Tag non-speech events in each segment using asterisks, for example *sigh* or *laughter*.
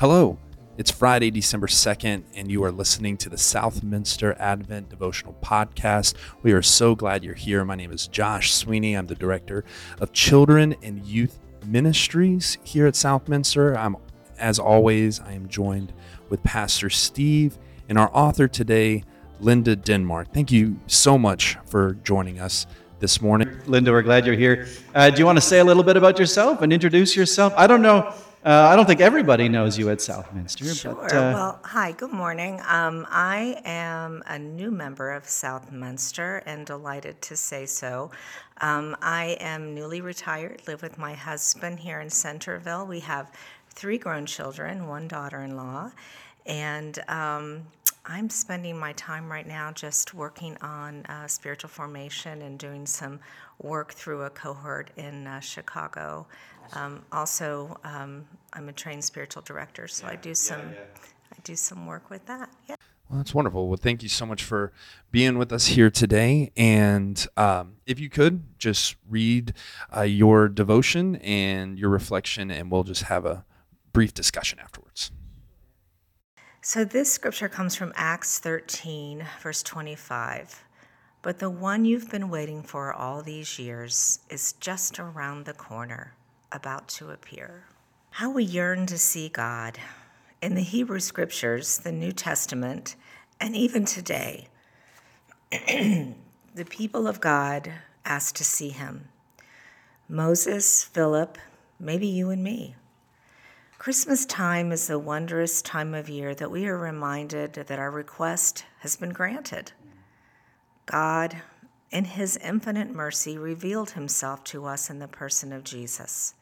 Hello, it's Friday, December 2nd, and you are listening to the Southminster Advent Devotional Podcast. We are so glad you're here. My name is Josh Sweeney. I'm the Director of Children and Youth Ministries here at Southminster. I'm, as always, I am joined with Pastor Steve and our author today, Linda Denmark. Thank you so much for joining us this morning. Linda, we're glad you're here. Uh, do you want to say a little bit about yourself and introduce yourself? I don't know. Uh, I don't think everybody knows you at Southminster. Sure. But, uh, well, hi, good morning. Um, I am a new member of Southminster and delighted to say so. Um, I am newly retired, live with my husband here in Centerville. We have three grown children, one daughter in law, and um, I'm spending my time right now just working on uh, spiritual formation and doing some work through a cohort in uh, Chicago. Um, also, um, I'm a trained spiritual director, so I do some I do some work with that. Yeah. Well, that's wonderful. Well, thank you so much for being with us here today. And um, if you could just read uh, your devotion and your reflection, and we'll just have a brief discussion afterwards. So this scripture comes from Acts 13, verse 25. But the one you've been waiting for all these years is just around the corner, about to appear. How we yearn to see God. In the Hebrew scriptures, the New Testament, and even today, *clears throat* the people of God ask to see him. Moses, Philip, maybe you and me. Christmas time is the wondrous time of year that we are reminded that our request has been granted. God, in his infinite mercy, revealed himself to us in the person of Jesus.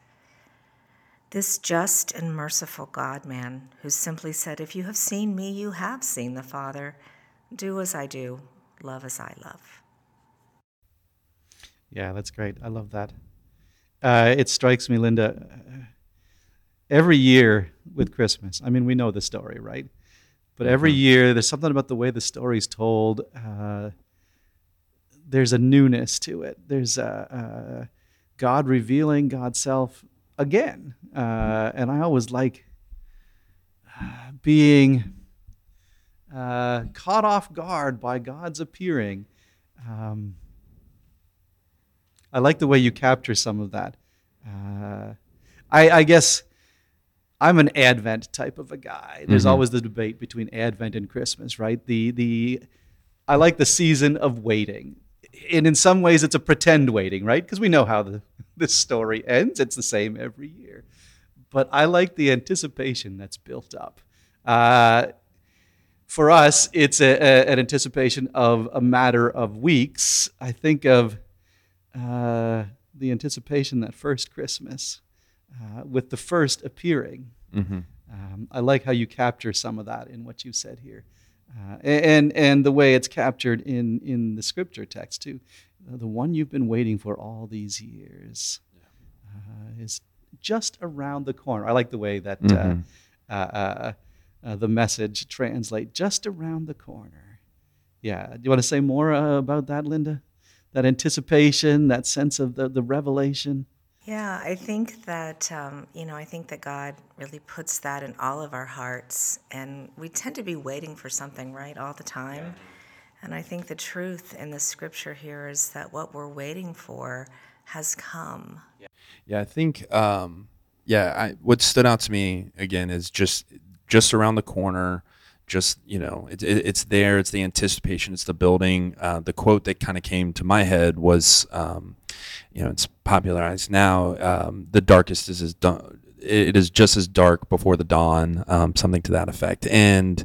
This just and merciful God man who simply said, If you have seen me, you have seen the Father. Do as I do, love as I love. yeah, that's great. I love that. Uh, it strikes me, Linda, every year with Christmas, I mean, we know the story, right? But every year, there's something about the way the story's told. Uh, there's a newness to it. There's a, a God revealing God's self again. Uh, and I always like uh, being uh, caught off guard by God's appearing. Um, I like the way you capture some of that. Uh, I, I guess I'm an Advent type of a guy. There's Mhm. always the debate between Advent and Christmas, right? The the I like the season of waiting. And in some ways it's a pretend waiting, right? Because we know how the *laughs* this story ends. It's the same every year. But I like the anticipation that's built up. Uh, for us, it's a, a- an anticipation of a matter of weeks. I think of uh, the anticipation that first Christmas uh, with the first appearing. Mm-hmm. Um, I like how you capture some of that in what you said here, uh, and and the way it's captured in in the scripture text too. The one you've been waiting for all these years uh, is just around the corner. I like the way that uh, uh, uh, uh, the message translate just around the corner. Yeah, do you want to say more uh, about that, Linda? That anticipation, that sense of the, the revelation. Yeah, I think that, um, you know, I think that God really puts that in all of our hearts. And we tend to be waiting for something, right, all the time. And I think the truth in the scripture here is that what we're waiting for has come. Yeah, I think um, yeah, I, what stood out to me again is just just around the corner. Just you know, it, it, it's there. It's the anticipation. It's the building. Uh, the quote that kind of came to my head was, um, you know, it's popularized now. Um, the darkest is as dawn. It is just as dark before the dawn. Um, something to that effect. And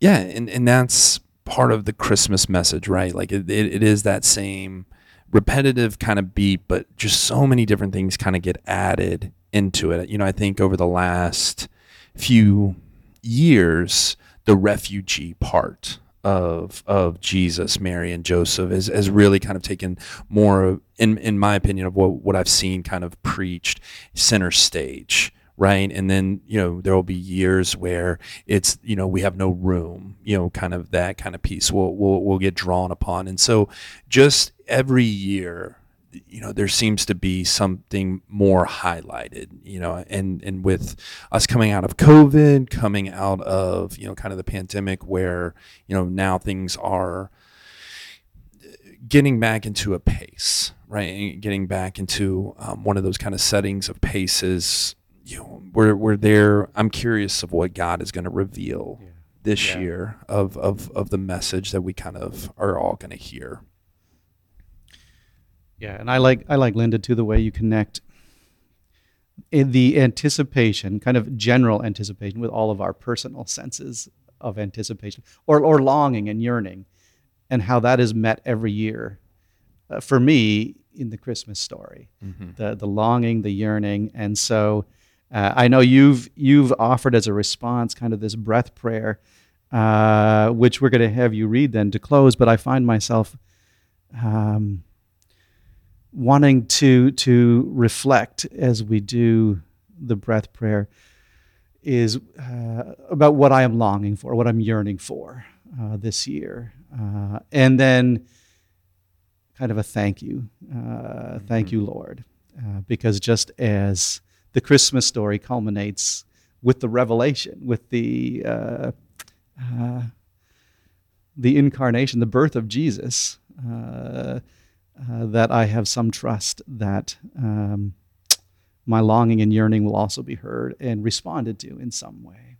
yeah, and and that's part of the Christmas message, right? Like it, it, it is that same repetitive kind of beat, but just so many different things kind of get added into it. You know, I think over the last few years, the refugee part of of Jesus, Mary, and Joseph has, has really kind of taken more, in in my opinion, of what what I've seen kind of preached center stage. Right. And then, you know, there will be years where it's, you know, we have no room, you know, kind of that kind of piece will will will get drawn upon. And so just every year you know there seems to be something more highlighted you know and and with us coming out of covid coming out of you know kind of the pandemic where you know now things are getting back into a pace right getting back into um, one of those kind of settings of paces you know we're, we're there i'm curious of what god is going to reveal yeah. this yeah. year of, of of the message that we kind of are all going to hear yeah, and I like I like Linda too the way you connect in the anticipation, kind of general anticipation with all of our personal *laughs* senses of anticipation or or longing and yearning and how that is met every year. Uh, for me in the Christmas story. Mm-hmm. The the longing, the yearning, and so uh, I know you've you've offered as a response kind of this breath prayer, uh, which we're going to have you read then to close. But I find myself um, wanting to to reflect as we do the breath prayer is uh, about what I am longing for, what I'm yearning for uh, this year, uh, and then kind of a thank you, uh, thank mm-hmm. you, Lord, uh, because just as the Christmas story culminates with the revelation, with the uh, the incarnation, the birth of Jesus uh, that I have some trust that um, my longing and yearning will also be heard and responded to in some way.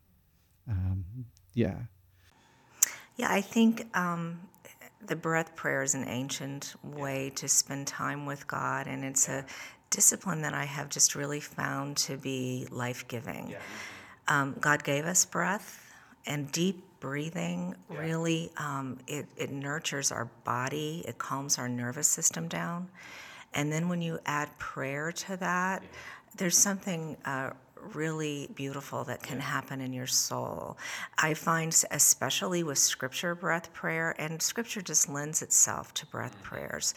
Um, yeah. Yeah, I think um, the breath prayer is an ancient way to spend time with God, and it's a discipline that I have just really found to be life giving. Um, God gave us breath, and deep breathing really um, it, it nurtures our body it calms our nervous system down and then when you add prayer to that there's something uh, really beautiful that can happen in your soul. I find, especially with scripture breath prayer, and scripture just lends itself to breath mm-hmm. prayers.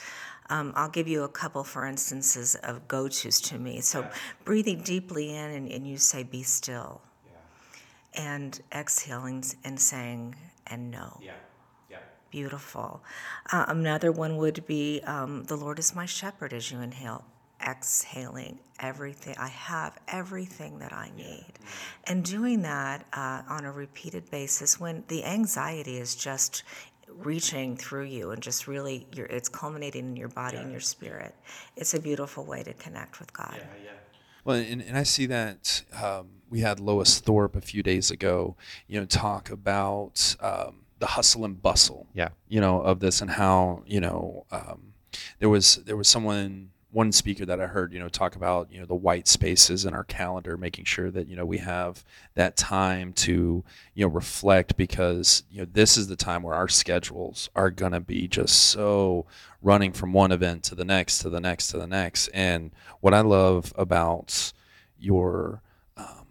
Um, I'll give you a couple, for instances, of go tos to me. So, breathing deeply in, and, and you say, Be still and exhaling and saying, and know. Yeah. Yeah. Beautiful. Uh, another one would be, um, The Lord is my shepherd as you inhale. Exhaling everything. I have everything that I need. Yeah. And doing that uh, on a repeated basis when the anxiety is just reaching through you and just really it's culminating in your body yeah. and your spirit it's a beautiful way to connect with god yeah, yeah. Well and, and i see that um, we had Lois Thorpe a few days ago, you know, talk about um, the hustle and bustle, yeah, you know, of this and how you know um, there was there was someone one speaker that I heard, you know, talk about, you know, the white spaces in our calendar, making sure that, you know, we have that time to, you know, reflect because, you know, this is the time where our schedules are going to be just so running from one event to the next, to the next, to the next. And what I love about your um,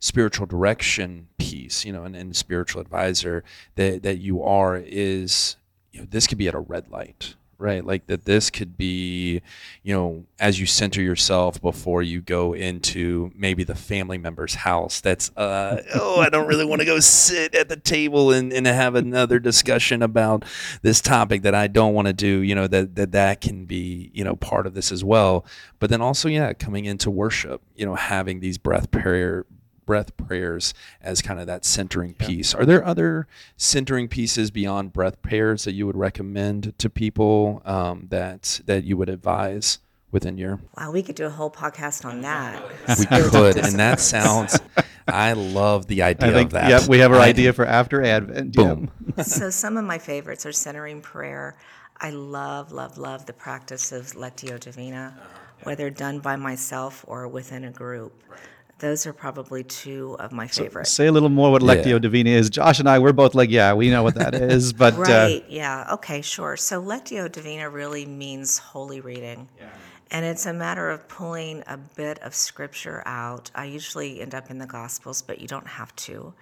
spiritual direction piece, you know, and, and spiritual advisor that, that you are is, you know, this could be at a red light, right? Like that this could be, you know, as you center yourself before you go into maybe the family member's house that's, uh, *laughs* oh, I don't really want to go sit at the table and, and have another discussion about this topic that I don't want to do, you know, that, that that can be, you know, part of this as well. But then also, yeah, coming into worship, you know, having these breath prayer, breath prayers as kind of that centering piece. Are there other centering pieces beyond breath prayers that you would recommend to people um, that that you would advise within your? Wow, we could do a whole podcast on that. we could, and that sounds. I love the idea I think, of that. Yep, we have our I, idea for after Advent. Boom. Yep. so some of my favorites are centering prayer. I love, love, love the practice of Lectio Divina, whether done by myself or within a group. Right. Those are probably two of my favorites. So say a little more what Lectio yeah. Divina is. Josh and I, we're both like, yeah, we know what that *laughs* is, but uh, right, uh, yeah, okay, sure. So Lectio Divina really means holy reading. Yeah. And it's a matter of pulling a bit of scripture out. I usually end up in the Gospels, but you don't have to.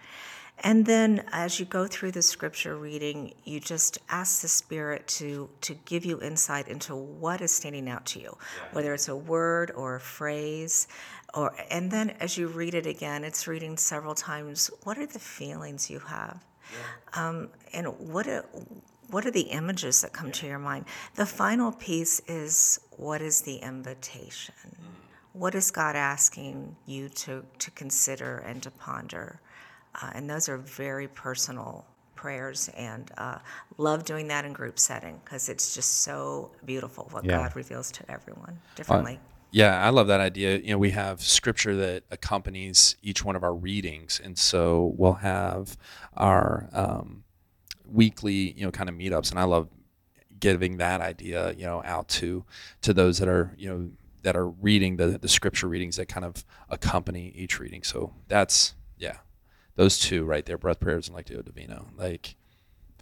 And then as you go through the scripture reading, you just ask the Spirit to, to give you insight into what is standing out to you, whether it's a word or a phrase or and then as you read it again it's reading several times what are the feelings you have yeah. um, and what what are the images that come to your mind? The final piece is what is the invitation? What is God asking you to, to consider and to ponder? Uh, and those are very personal prayers, and uh, love doing that in group setting because it's just so beautiful what Yeah. God reveals to everyone differently. Yeah, I love that idea. You know, we have scripture that accompanies each one of our readings, and so we'll have our um, weekly, you know, kind of meetups, and I love giving that idea, you know, out to to those that are, you know, that are reading the the scripture readings that kind of accompany each reading. So that's yeah, those two right there, breath prayers and Lectio Divina, like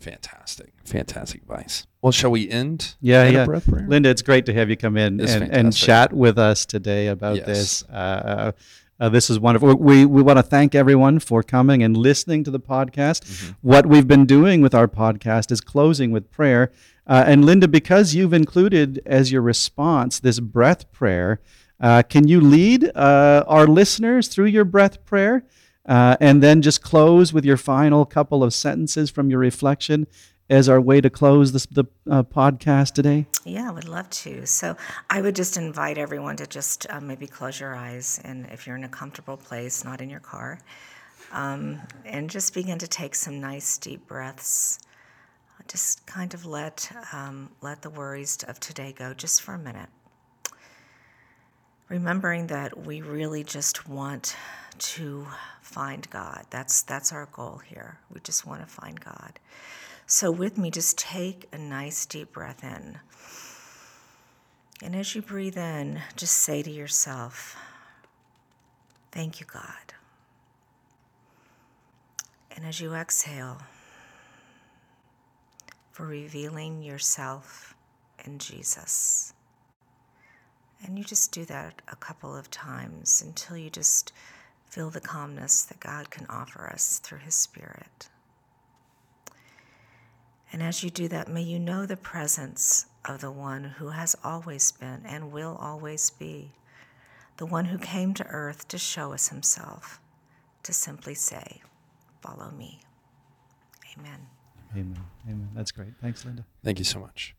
fantastic, fantastic advice. Well, shall we end? Yeah, yeah. Linda, it's great to have you come in It's and, and chat with us today about Yes. this. Uh, uh, this is wonderful. We, we want to thank everyone for coming and listening to the podcast. Mm-hmm. What we've been doing with our podcast is closing with prayer. Uh, and Linda, because you've included as your response this breath prayer, uh, can you lead uh, our listeners through your breath prayer? Uh, and then just close with your final couple of sentences from your reflection as our way to close this, the uh, podcast today? Yeah, I would love to. So I would just invite everyone to just uh, maybe close your eyes, and if you're in a comfortable place, not in your car, um, and just begin to take some nice deep breaths. Just kind of let um, let the worries of today go just for a minute. Remembering that we really just want to find God. That's that's our goal here. We just want to find God. So, with me, just take a nice deep breath in. And as you breathe in, just say to yourself, Thank you, God. And as you exhale, for revealing yourself in Jesus. And you just do that a couple of times until you just feel the calmness that God can offer us through His Spirit. And as you do that, may you know the presence of the one who has always been and will always be, the one who came to earth to show us himself, to simply say, Follow me. Amen. Amen. Amen. That's great. Thanks, Linda. Thank you so much.